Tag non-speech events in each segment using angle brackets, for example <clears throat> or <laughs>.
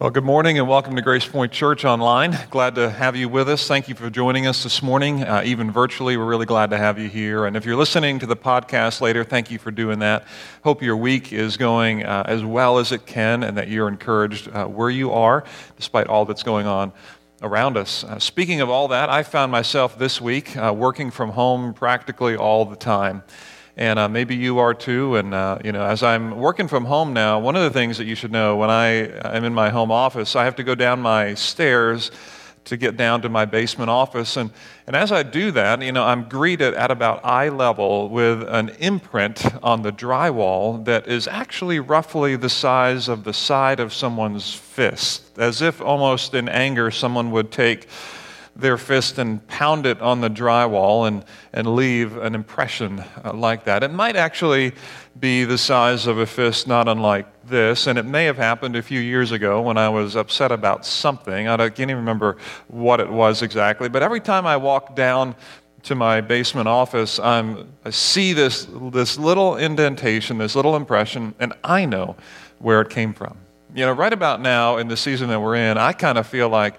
Well, good morning and welcome to Grace Point Church Online. Glad to have you with us. Thank you for joining us this morning, uh, even virtually. We're really glad to have you here. And if you're listening to the podcast later, thank you for doing that. Hope your week is going uh, as well as it can and that you're encouraged uh, where you are, despite all that's going on around us. Uh, speaking of all that, I found myself this week uh, working from home practically all the time and uh, maybe you are too. And uh, you know, as I'm working from home now, one of the things that you should know when I am in my home office, I have to go down my stairs to get down to my basement office. And, and as I do that, you know, I'm greeted at about eye level with an imprint on the drywall that is actually roughly the size of the side of someone's fist, as if almost in anger someone would take their fist and pound it on the drywall and, and leave an impression uh, like that. It might actually be the size of a fist not unlike this, and it may have happened a few years ago when I was upset about something. I can't even remember what it was exactly, but every time I walk down to my basement office, I'm, I see this, this little indentation, this little impression, and I know where it came from. You know, right about now in the season that we're in, I kind of feel like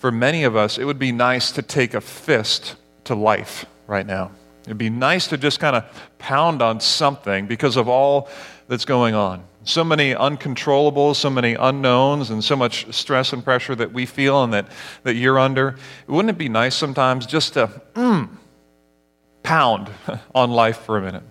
for many of us, it would be nice to take a fist to life right now. It'd be nice to just kind of pound on something because of all that's going on. So many uncontrollables, so many unknowns, and so much stress and pressure that we feel and that, that you're under. Wouldn't it be nice sometimes just to mm, pound <laughs> on life for a minute?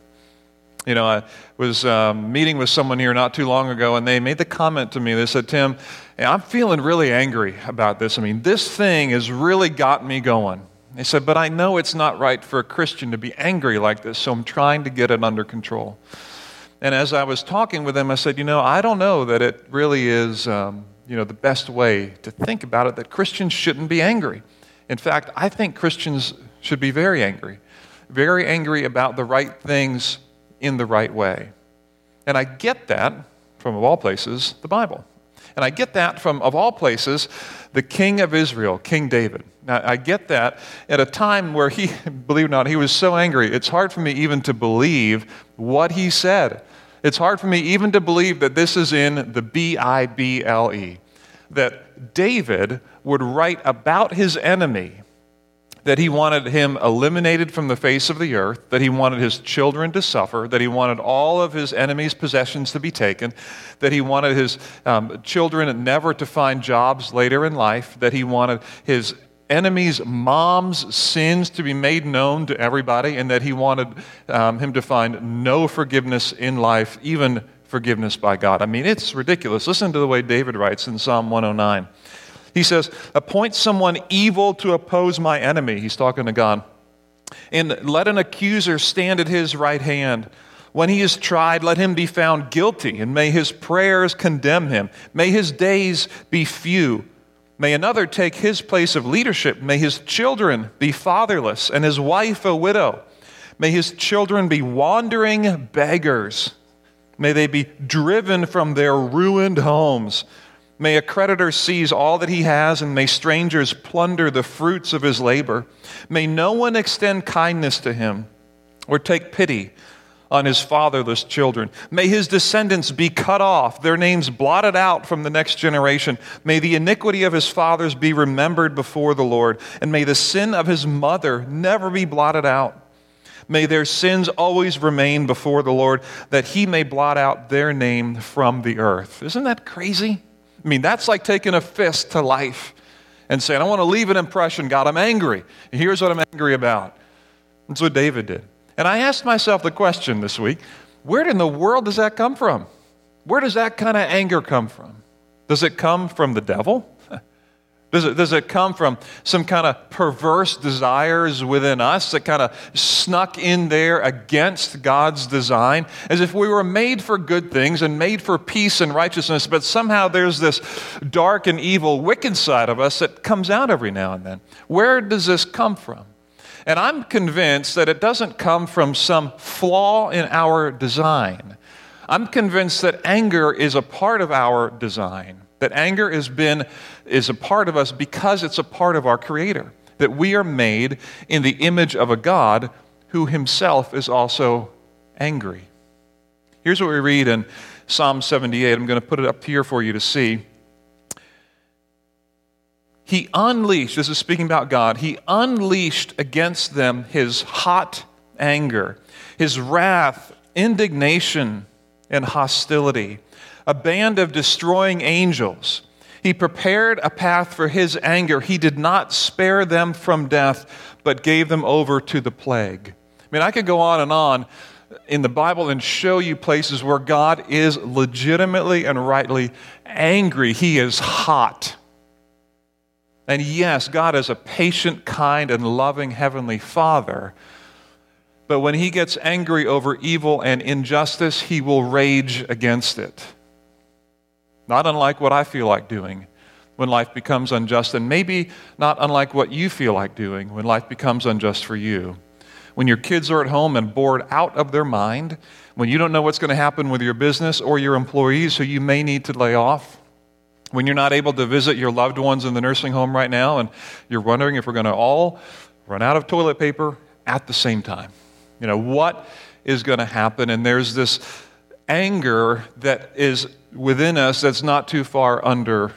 You know, I was um, meeting with someone here not too long ago, and they made the comment to me. They said, Tim, I'm feeling really angry about this. I mean, this thing has really got me going. They said, but I know it's not right for a Christian to be angry like this, so I'm trying to get it under control. And as I was talking with them, I said, you know, I don't know that it really is, um, you know, the best way to think about it, that Christians shouldn't be angry. In fact, I think Christians should be very angry, very angry about the right things in the right way. And I get that from, of all places, the Bible. And I get that from, of all places, the king of Israel, King David. Now, I get that at a time where he, <laughs> believe it or not, he was so angry. It's hard for me even to believe what he said. It's hard for me even to believe that this is in the B I B L E, that David would write about his enemy that he wanted him eliminated from the face of the earth, that he wanted his children to suffer, that he wanted all of his enemies' possessions to be taken, that he wanted his um, children never to find jobs later in life, that he wanted his enemies' moms' sins to be made known to everybody, and that he wanted um, him to find no forgiveness in life, even forgiveness by God. I mean, it's ridiculous. Listen to the way David writes in Psalm 109. He says, Appoint someone evil to oppose my enemy. He's talking to God. And let an accuser stand at his right hand. When he is tried, let him be found guilty, and may his prayers condemn him. May his days be few. May another take his place of leadership. May his children be fatherless, and his wife a widow. May his children be wandering beggars. May they be driven from their ruined homes. May a creditor seize all that he has, and may strangers plunder the fruits of his labor. May no one extend kindness to him or take pity on his fatherless children. May his descendants be cut off, their names blotted out from the next generation. May the iniquity of his fathers be remembered before the Lord, and may the sin of his mother never be blotted out. May their sins always remain before the Lord, that he may blot out their name from the earth. Isn't that crazy? I mean, that's like taking a fist to life and saying, I want to leave an impression, God, I'm angry. Here's what I'm angry about. That's what David did. And I asked myself the question this week where in the world does that come from? Where does that kind of anger come from? Does it come from the devil? Does it, does it come from some kind of perverse desires within us that kind of snuck in there against God's design? As if we were made for good things and made for peace and righteousness, but somehow there's this dark and evil, wicked side of us that comes out every now and then. Where does this come from? And I'm convinced that it doesn't come from some flaw in our design. I'm convinced that anger is a part of our design. That anger has been, is a part of us because it's a part of our Creator. That we are made in the image of a God who himself is also angry. Here's what we read in Psalm 78. I'm going to put it up here for you to see. he unleashed, this is speaking about God, he unleashed against them his hot anger, his wrath, indignation, and hostility, a band of destroying angels. He prepared a path for his anger. He did not spare them from death, but gave them over to the plague. I mean, I could go on and on in the Bible and show you places where God is legitimately and rightly angry. He is hot. And yes, God is a patient, kind, and loving Heavenly Father. But when He gets angry over evil and injustice, He will rage against it. Not unlike what I feel like doing when life becomes unjust, and maybe not unlike what you feel like doing when life becomes unjust for you. When your kids are at home and bored out of their mind, when you don't know what's going to happen with your business or your employees who you may need to lay off, when you're not able to visit your loved ones in the nursing home right now and you're wondering if we're going to all run out of toilet paper at the same time. You know, what is going to happen? And there's this anger that is within us that's not too far under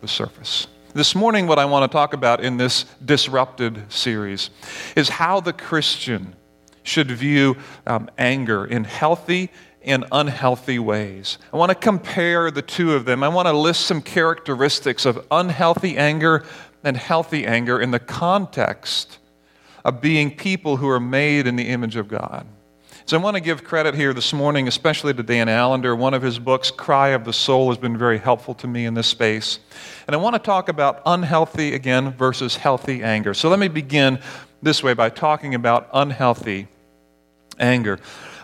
the surface. This morning, what I want to talk about in this disrupted series is how the Christian should view um, anger in healthy and unhealthy ways. I want to compare the two of them. I want to list some characteristics of unhealthy anger and healthy anger in the context of being people who are made in the image of God. So I want to give credit here this morning, especially to Dan Allender. One of his books, Cry of the Soul, has been very helpful to me in this space. And I want to talk about unhealthy again versus healthy anger. So let me begin this way by talking about unhealthy anger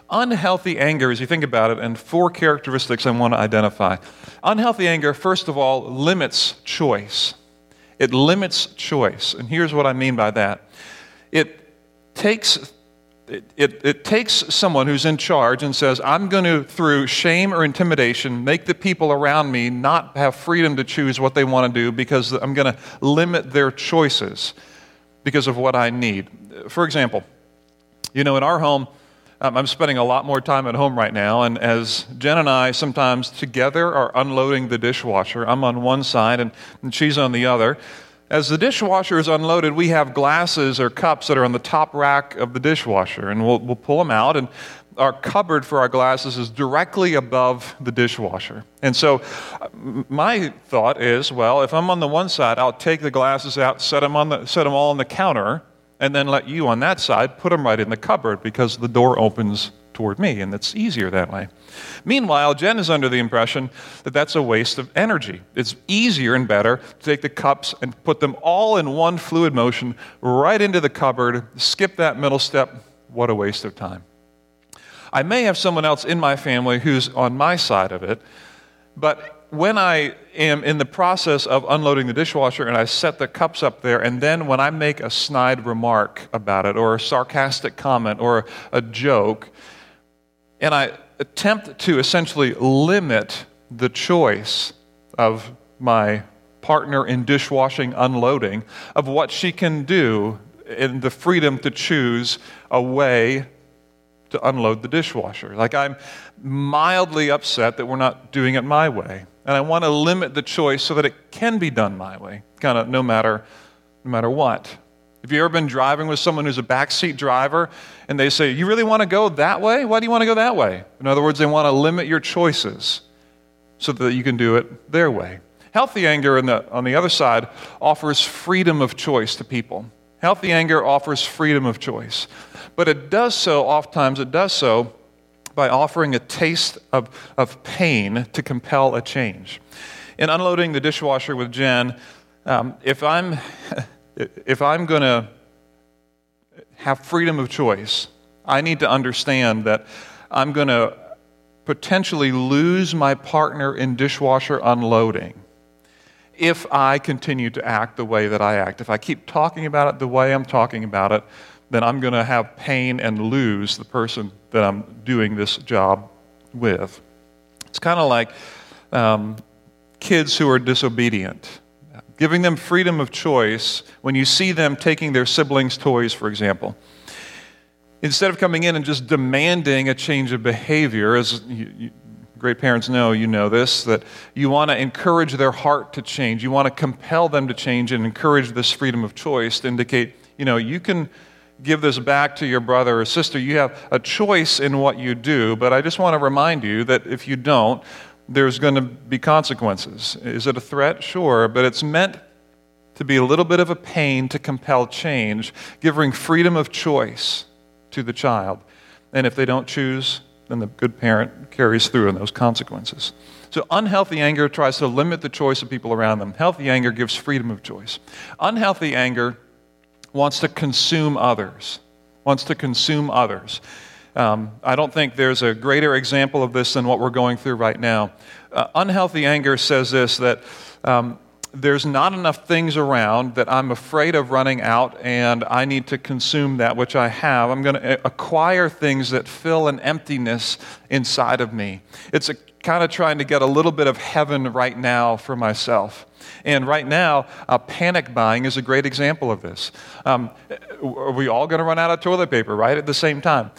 unhealthy anger, as you think about it, and four characteristics I want to identify. Unhealthy anger, first of all, limits choice. It limits choice. And here's what I mean by that it takes it, it, it, takes someone who's in charge and says, I'm going to, through shame or intimidation, make the people around me not have freedom to choose what they want to do because I'm going to limit their choices because of what I need. For example, you know, in our home, um, I'm spending a lot more time at home right now, and as Jen and I sometimes together are unloading the dishwasher, I'm on one side and, and she's on the other. As the dishwasher is unloaded, we have glasses or cups that are on the top rack of the dishwasher, and we'll, we'll pull them out. And our cupboard for our glasses is directly above the dishwasher. And so uh, my thought is, well, if I'm on the one side, I'll take the glasses out, set them, on the, set them all on the counter, and then let you on that side put them right in the cupboard because the door opens toward me, and it's easier that way. Meanwhile, Jen is under the impression that that's a waste of energy. It's easier and better to take the cups and put them all in one fluid motion right into the cupboard, skip that middle step. What a waste of time. I may have someone else in my family who's on my side of it, but when I am in the process of unloading the dishwasher and I set the cups up there, and then when I make a snide remark about it, or a sarcastic comment, or a joke, and I attempt to essentially limit the choice of my partner in dishwashing unloading of what she can do in the freedom to choose a way to unload the dishwasher. Like I'm mildly upset that we're not doing it my way. And I want to limit the choice so that it can be done my way, kind of no matter, no matter what. Have you ever been driving with someone who's a backseat driver and they say, You really want to go that way? Why do you want to go that way? In other words, they want to limit your choices so that you can do it their way. Healthy anger the, on the other side offers freedom of choice to people. Healthy anger offers freedom of choice. But it does so, oftentimes, it does so by offering a taste of, of pain to compel a change. In unloading the dishwasher with Jen, um, if I'm, <laughs> if I'm going to have freedom of choice, I need to understand that I'm going to potentially lose my partner in dishwasher unloading if I continue to act the way that I act. If I keep talking about it the way I'm talking about it, then I'm going to have pain and lose the person that I'm doing this job with. It's kind of like um, kids who are disobedient. Giving them freedom of choice when you see them taking their siblings' toys, for example. Instead of coming in and just demanding a change of behavior, as you, you, great parents know, you know this, that you want to encourage their heart to change. You want to compel them to change and encourage this freedom of choice to indicate, you know, you can give this back to your brother or sister. You have a choice in what you do, but I just want to remind you that if you don't, there's going to be consequences. Is it a threat? Sure, but it's meant to be a little bit of a pain to compel change, giving freedom of choice to the child. And if they don't choose, then the good parent carries through in those consequences. So, unhealthy anger tries to limit the choice of people around them. Healthy anger gives freedom of choice. Unhealthy anger wants to consume others, wants to consume others. Um, I don't think there's a greater example of this than what we're going through right now. Uh, unhealthy anger says this that um, there's not enough things around that I'm afraid of running out and I need to consume that which I have. I'm going to acquire things that fill an emptiness inside of me. It's a, kind of trying to get a little bit of heaven right now for myself. And right now, uh, panic buying is a great example of this. Um, are we all going to run out of toilet paper, right, at the same time?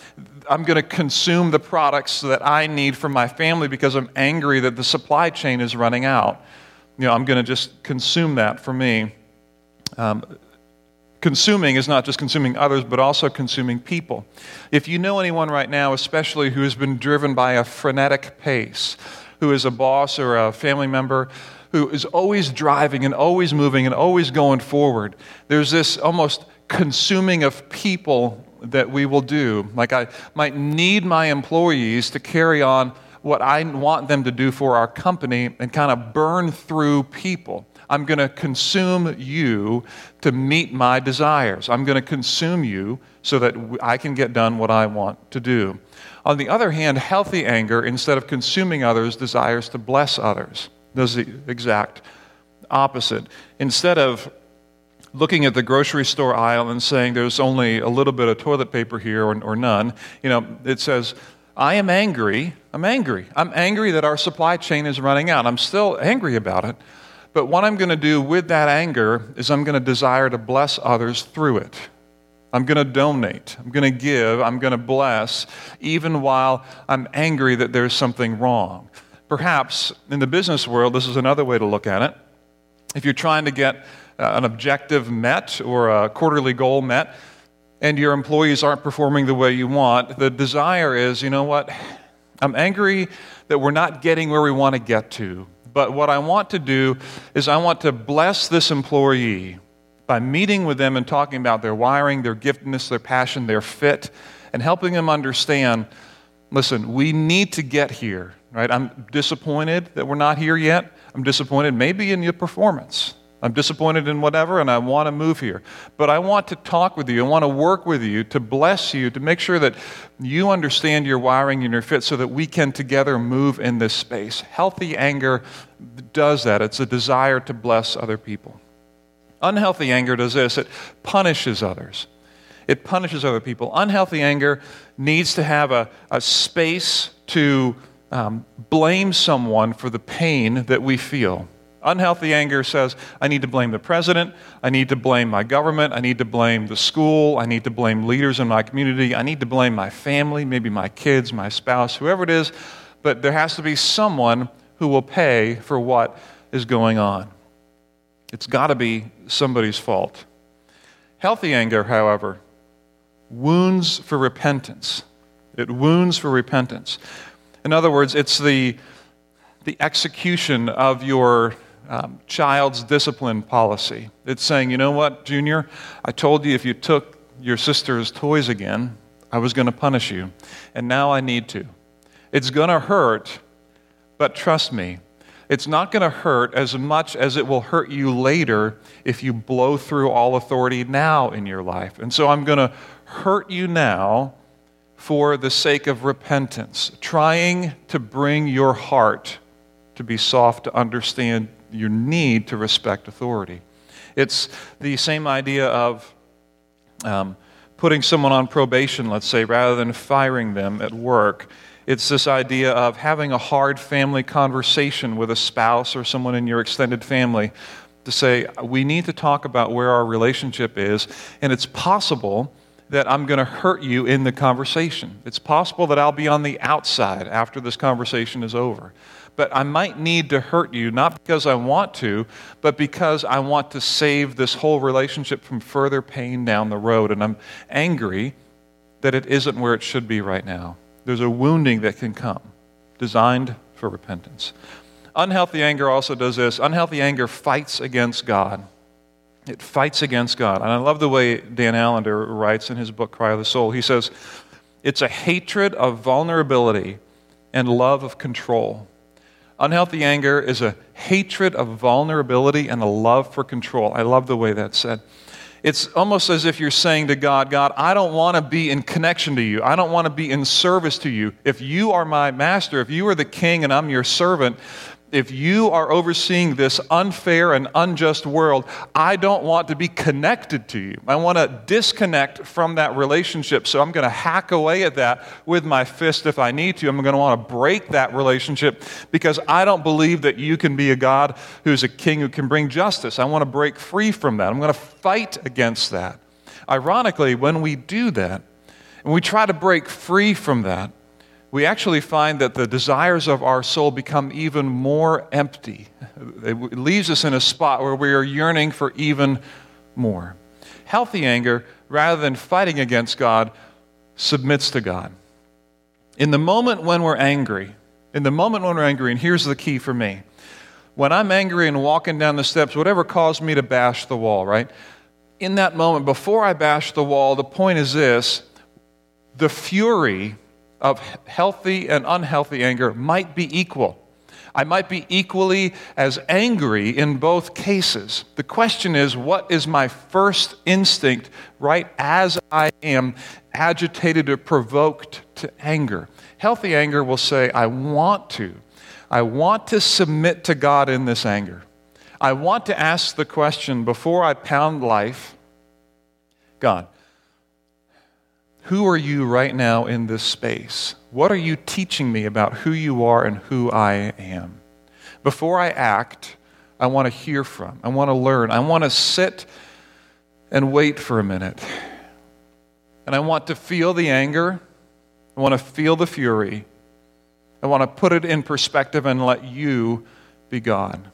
I'm going to consume the products that I need for my family because I'm angry that the supply chain is running out. You know, I'm going to just consume that for me. Um, consuming is not just consuming others, but also consuming people. If you know anyone right now, especially who has been driven by a frenetic pace, who is a boss or a family member who is always driving and always moving and always going forward, there's this almost consuming of people that we will do. Like, I might need my employees to carry on what I want them to do for our company and kind of burn through people. I'm going to consume you to meet my desires. I'm going to consume you so that I can get done what I want to do. On the other hand, healthy anger, instead of consuming others, desires to bless others. Does the exact opposite. Instead of looking at the grocery store aisle and saying there's only a little bit of toilet paper here or, or none, you know, it says, I am angry. I'm angry. I'm angry that our supply chain is running out. I'm still angry about it. But what I'm going to do with that anger is I'm going to desire to bless others through it. I'm going to donate. I'm going to give. I'm going to bless, even while I'm angry that there's something wrong. Perhaps in the business world, this is another way to look at it. If you're trying to get Uh, an objective met or a quarterly goal met, and your employees aren't performing the way you want, the desire is, you know what? I'm angry that we're not getting where we want to get to. But what I want to do is I want to bless this employee by meeting with them and talking about their wiring, their giftedness, their passion, their fit, and helping them understand listen, we need to get here, right? I'm disappointed that we're not here yet. I'm disappointed maybe in your performance. I'm disappointed in whatever, and I want to move here. But I want to talk with you. I want to work with you to bless you, to make sure that you understand your wiring and your fit so that we can together move in this space. Healthy anger does that, it's a desire to bless other people. Unhealthy anger does this it punishes others. It punishes other people. Unhealthy anger needs to have a, a space to um, blame someone for the pain that we feel. Unhealthy anger says, I need to blame the president. I need to blame my government. I need to blame the school. I need to blame leaders in my community. I need to blame my family, maybe my kids, my spouse, whoever it is. But there has to be someone who will pay for what is going on. It's got to be somebody's fault. Healthy anger, however, wounds for repentance. It wounds for repentance. In other words, it's the, the execution of your um, child's discipline policy. It's saying, you know what, Junior, I told you if you took your sister's toys again, I was going to punish you, and now I need to. It's going to hurt, but trust me, it's not going to hurt as much as it will hurt you later if you blow through all authority now in your life. And so I'm going to hurt you now for the sake of repentance, trying to bring your heart to be soft to understand your need to respect authority. It's the same idea of um, putting someone on probation, let's say, rather than firing them at work. It's this idea of having a hard family conversation with a spouse or someone in your extended family to say, we need to talk about where our relationship is. And it's possible that I'm going to hurt you in the conversation. It's possible that I'll be on the outside after this conversation is over. But I might need to hurt you, not because I want to, but because I want to save this whole relationship from further pain down the road. And I'm angry that it isn't where it should be right now. There's a wounding that can come, designed for repentance. Unhealthy anger also does this unhealthy anger fights against God. It fights against God. And I love the way Dan Allender writes in his book, Cry of the Soul. He says, It's a hatred of vulnerability and love of control. Unhealthy anger is a hatred of vulnerability and a love for control. I love the way that's said. It's almost as if you're saying to God, God, I don't want to be in connection to you. I don't want to be in service to you. If you are my master, if you are the king and I'm your servant, if you are overseeing this unfair and unjust world, I don't want to be connected to you. I want to disconnect from that relationship. So I'm going to hack away at that with my fist if I need to. I'm going to want to break that relationship because I don't believe that you can be a God who's a king who can bring justice. I want to break free from that. I'm going to fight against that. Ironically, when we do that, and we try to break free from that, we actually find that the desires of our soul become even more empty. It leaves us in a spot where we are yearning for even more. Healthy anger, rather than fighting against God, submits to God. In the moment when we're angry, in the moment when we're angry, and here's the key for me when I'm angry and walking down the steps, whatever caused me to bash the wall, right? In that moment, before I bash the wall, the point is this the fury of healthy and unhealthy anger might be equal. I might be equally as angry in both cases. The question is, what is my first instinct right as I am agitated or provoked to anger? Healthy anger will say, I want to. I want to submit to God in this anger. I want to ask the question before I pound life God, who are you right now in this space? What are you teaching me about who you are and who I am? Before I act, I want to hear from, I want to learn, I want to sit and wait for a minute. And I want to feel the anger, I want to feel the fury, I want to put it in perspective and let you be God.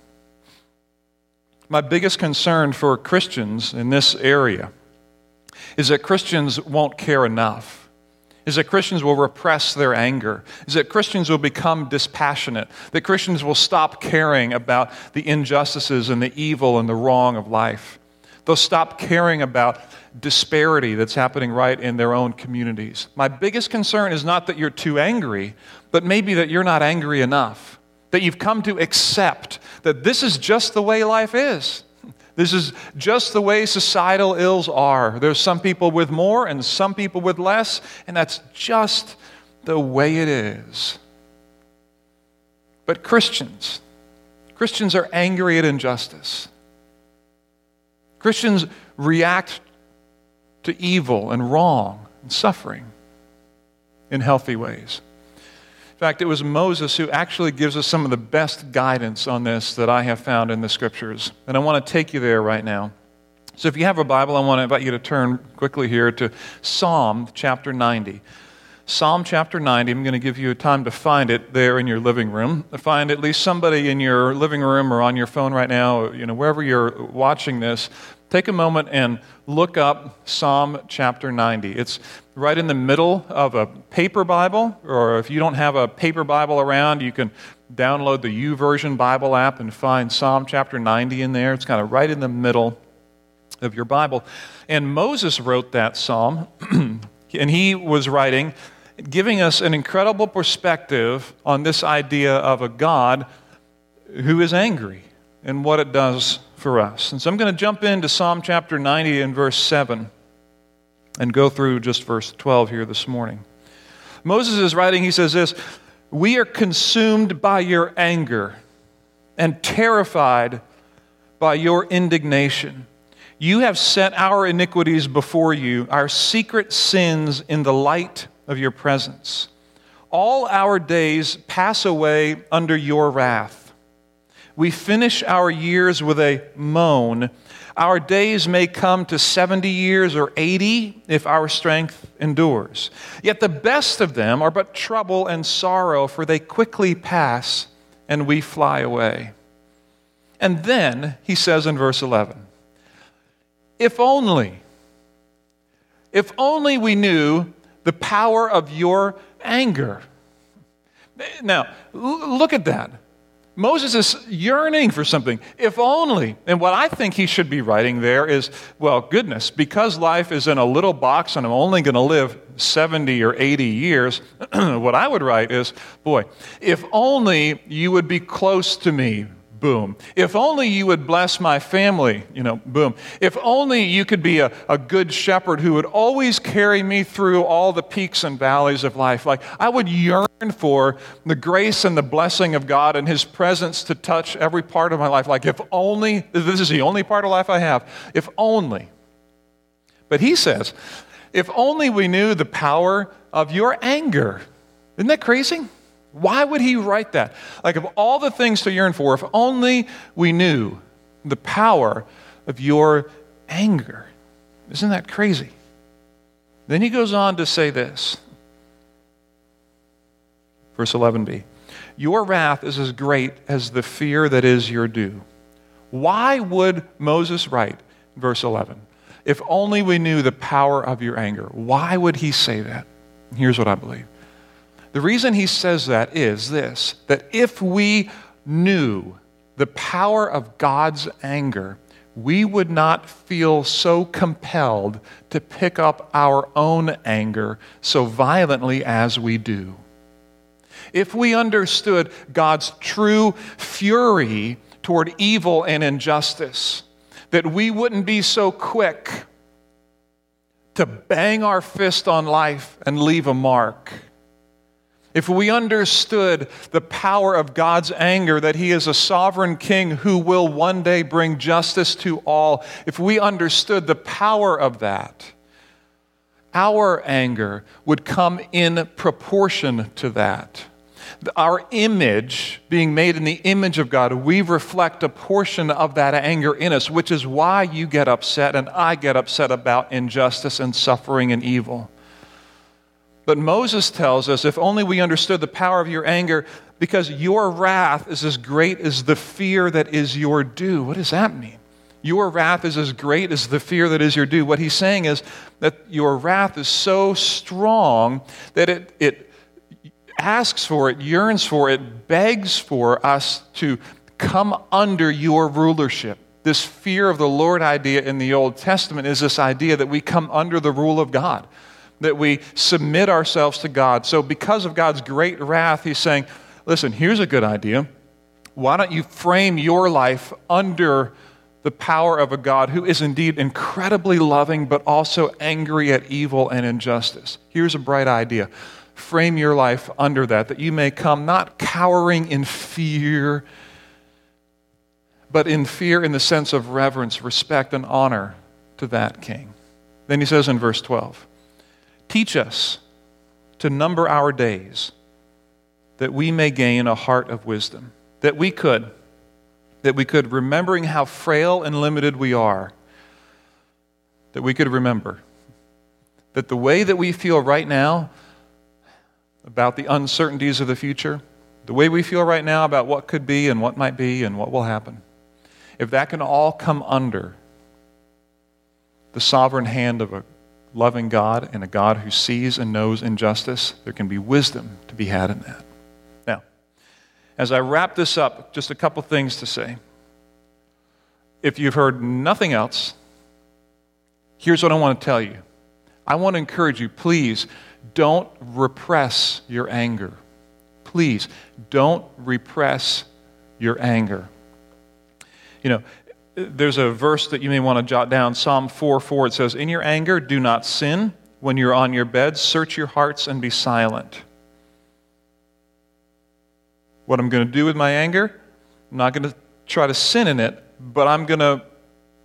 My biggest concern for Christians in this area is that Christians won't care enough, is that Christians will repress their anger, is that Christians will become dispassionate, that Christians will stop caring about the injustices and the evil and the wrong of life. They'll stop caring about disparity that's happening right in their own communities. My biggest concern is not that you're too angry, but maybe that you're not angry enough. That you've come to accept that this is just the way life is. This is just the way societal ills are. There's some people with more and some people with less, and that's just the way it is. But Christians, Christians are angry at injustice. Christians react to evil and wrong and suffering in healthy ways. Fact, it was Moses who actually gives us some of the best guidance on this that I have found in the scriptures. And I want to take you there right now. So if you have a Bible, I want to invite you to turn quickly here to Psalm chapter 90. Psalm chapter 90, I'm going to give you a time to find it there in your living room. Find at least somebody in your living room or on your phone right now, you know, wherever you're watching this. Take a moment and look up Psalm chapter 90. It's right in the middle of a paper Bible, or if you don't have a paper Bible around, you can download the YouVersion Bible app and find Psalm chapter 90 in there. It's kind of right in the middle of your Bible. And Moses wrote that psalm, <clears throat> and he was writing, giving us an incredible perspective on this idea of a God who is angry and what it does for us. And so I'm going to jump into Psalm chapter 90 and verse 7 and go through just verse 12 here this morning. Moses is writing, he says this We are consumed by your anger and terrified by your indignation. You have set our iniquities before you, our secret sins in the light of your presence. All our days pass away under your wrath. We finish our years with a moan. Our days may come to 70 years or 80 if our strength endures. Yet the best of them are but trouble and sorrow, for they quickly pass and we fly away. And then he says in verse 11, If only, if only we knew the power of your anger. Now, look at that. Moses is yearning for something, if only. And what I think he should be writing there is, well, goodness, because life is in a little box and I'm only going to live 70 or 80 years, <clears throat> what I would write is, boy, if only you would be close to me, boom. If only you would bless my family, you know, boom. If only you could be a, a good shepherd who would always carry me through all the peaks and valleys of life. Like, I would yearn for the grace and the blessing of God and His presence to touch every part of my life. Like, if only, this is the only part of life I have, if only. But He says, if only we knew the power of your anger. Isn't that crazy? Why would he write that? Like, of all the things to yearn for, if only we knew the power of your anger. Isn't that crazy? Then he goes on to say this. Verse 11b Your wrath is as great as the fear that is your due. Why would Moses write, verse 11, if only we knew the power of your anger? Why would he say that? Here's what I believe the reason he says that is this that if we knew the power of God's anger, we would not feel so compelled to pick up our own anger so violently as we do. If we understood God's true fury toward evil and injustice, that we wouldn't be so quick to bang our fist on life and leave a mark if we understood the power of God's anger, that He is a sovereign king who will one day bring justice to all, if we understood the power of that, our anger would come in proportion to that. Our image, being made in the image of God, we reflect a portion of that anger in us, which is why you get upset and I get upset about injustice and suffering and evil. But Moses tells us if only we understood the power of your anger, because your wrath is as great as the fear that is your due. What does that mean? Your wrath is as great as the fear that is your due. What he's saying is that your wrath is so strong that it, it asks for it, yearns for it, begs for us to come under your rulership. This fear of the Lord idea in the Old Testament is this idea that we come under the rule of God that we submit ourselves to God. So, because of God's great wrath, He's saying, listen, here's a good idea. Why don't you frame your life under the power of a God who is indeed incredibly loving, but also angry at evil and injustice? Here's a bright idea. Frame your life under that, that you may come not cowering in fear, but in fear in the sense of reverence, respect, and honor to that king. Then he says in verse 12, Teach us to number our days that we may gain a heart of wisdom. That we could, that we could, remembering how frail and limited we are, that we could remember that the way that we feel right now about the uncertainties of the future, the way we feel right now about what could be and what might be and what will happen, if that can all come under the sovereign hand of a loving God and a God who sees and knows injustice, there can be wisdom to be had in that. Now, as I wrap this up, just a couple things to say. If you've heard nothing else, here's what I want to tell you. I want to encourage you, please don't repress your anger. Please don't repress your anger. You know, there's a verse that you may want to jot down Psalm 4 4. It says, In your anger, do not sin. When you're on your bed, search your hearts and be silent. What I'm going to do with my anger, I'm not going to try to sin in it, but I'm going to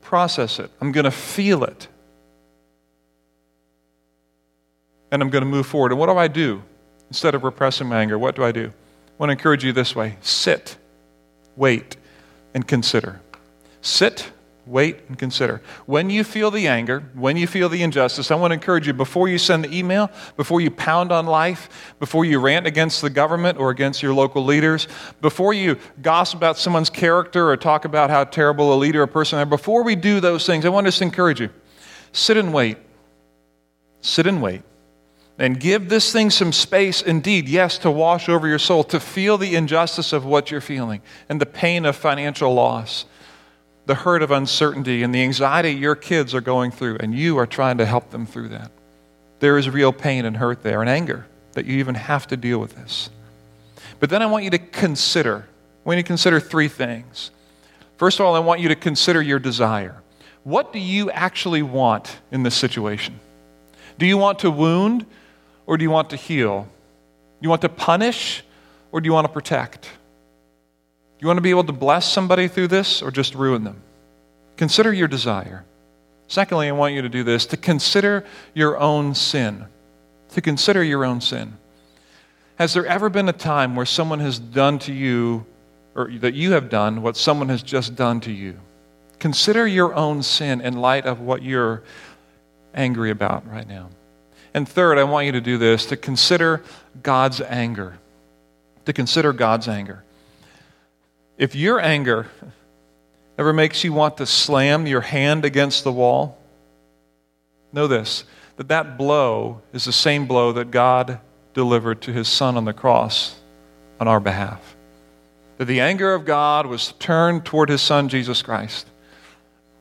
process it. I'm going to feel it. And I'm going to move forward. And what do I do? Instead of repressing my anger, what do I do? I want to encourage you this way sit, wait, and consider. Sit, wait, and consider. When you feel the anger, when you feel the injustice, I want to encourage you before you send the email, before you pound on life, before you rant against the government or against your local leaders, before you gossip about someone's character or talk about how terrible a leader or person are, before we do those things, I want to encourage you sit and wait. Sit and wait. And give this thing some space, indeed, yes, to wash over your soul, to feel the injustice of what you're feeling and the pain of financial loss the hurt of uncertainty and the anxiety your kids are going through, and you are trying to help them through that. There is real pain and hurt there and anger that you even have to deal with this. But then I want you to consider, want you to consider three things. First of all, I want you to consider your desire. What do you actually want in this situation? Do you want to wound or do you want to heal? Do you want to punish or do you want to protect? You want to be able to bless somebody through this or just ruin them? Consider your desire. Secondly, I want you to do this to consider your own sin. To consider your own sin. Has there ever been a time where someone has done to you, or that you have done what someone has just done to you? Consider your own sin in light of what you're angry about right now. And third, I want you to do this to consider God's anger. To consider God's anger. If your anger ever makes you want to slam your hand against the wall, know this that that blow is the same blow that God delivered to his son on the cross on our behalf. That the anger of God was turned toward his son Jesus Christ.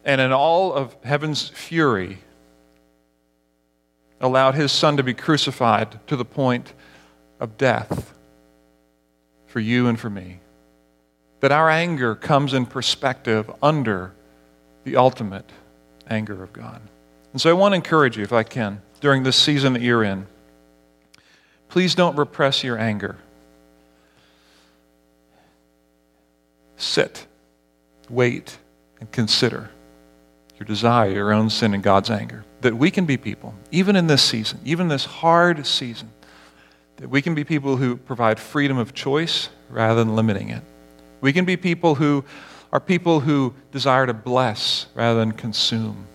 And in all of heaven's fury, allowed his son to be crucified to the point of death for you and for me that our anger comes in perspective under the ultimate anger of God. And so I want to encourage you, if I can, during this season that you're in, please don't repress your anger. Sit, wait, and consider your desire, your own sin, and God's anger. That we can be people, even in this season, even this hard season, that we can be people who provide freedom of choice rather than limiting it. We can be people who are people who desire to bless rather than consume.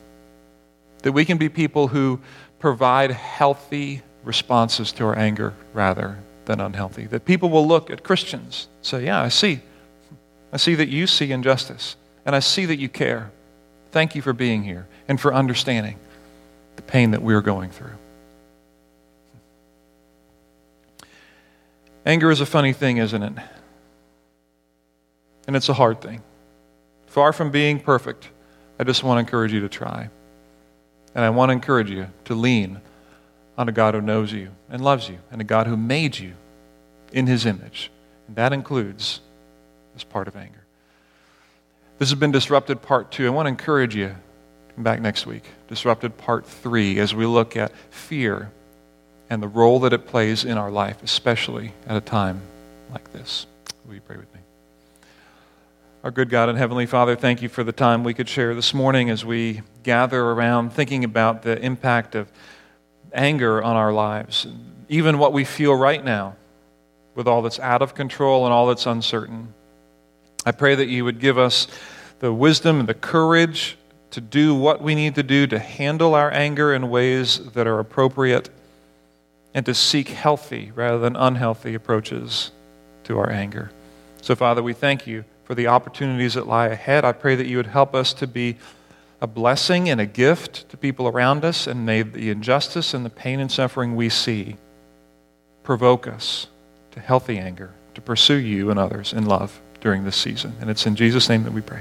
That we can be people who provide healthy responses to our anger rather than unhealthy. That people will look at Christians and say, Yeah, I see. I see that you see injustice, and I see that you care. Thank you for being here and for understanding the pain that we're going through. Anger is a funny thing, isn't it? And it's a hard thing. Far from being perfect, I just want to encourage you to try. And I want to encourage you to lean on a God who knows you and loves you, and a God who made you in his image. And that includes this part of anger. This has been Disrupted Part 2. I want to encourage you come back next week. Disrupted Part 3 as we look at fear and the role that it plays in our life, especially at a time like this. Will you pray with me? Our good God and Heavenly Father, thank you for the time we could share this morning as we gather around thinking about the impact of anger on our lives, even what we feel right now with all that's out of control and all that's uncertain. I pray that you would give us the wisdom and the courage to do what we need to do to handle our anger in ways that are appropriate and to seek healthy rather than unhealthy approaches to our anger. So, Father, we thank you for the opportunities that lie ahead. I pray that you would help us to be a blessing and a gift to people around us, and may the injustice and the pain and suffering we see provoke us to healthy anger, to pursue you and others in love during this season. And it's in Jesus' name that we pray.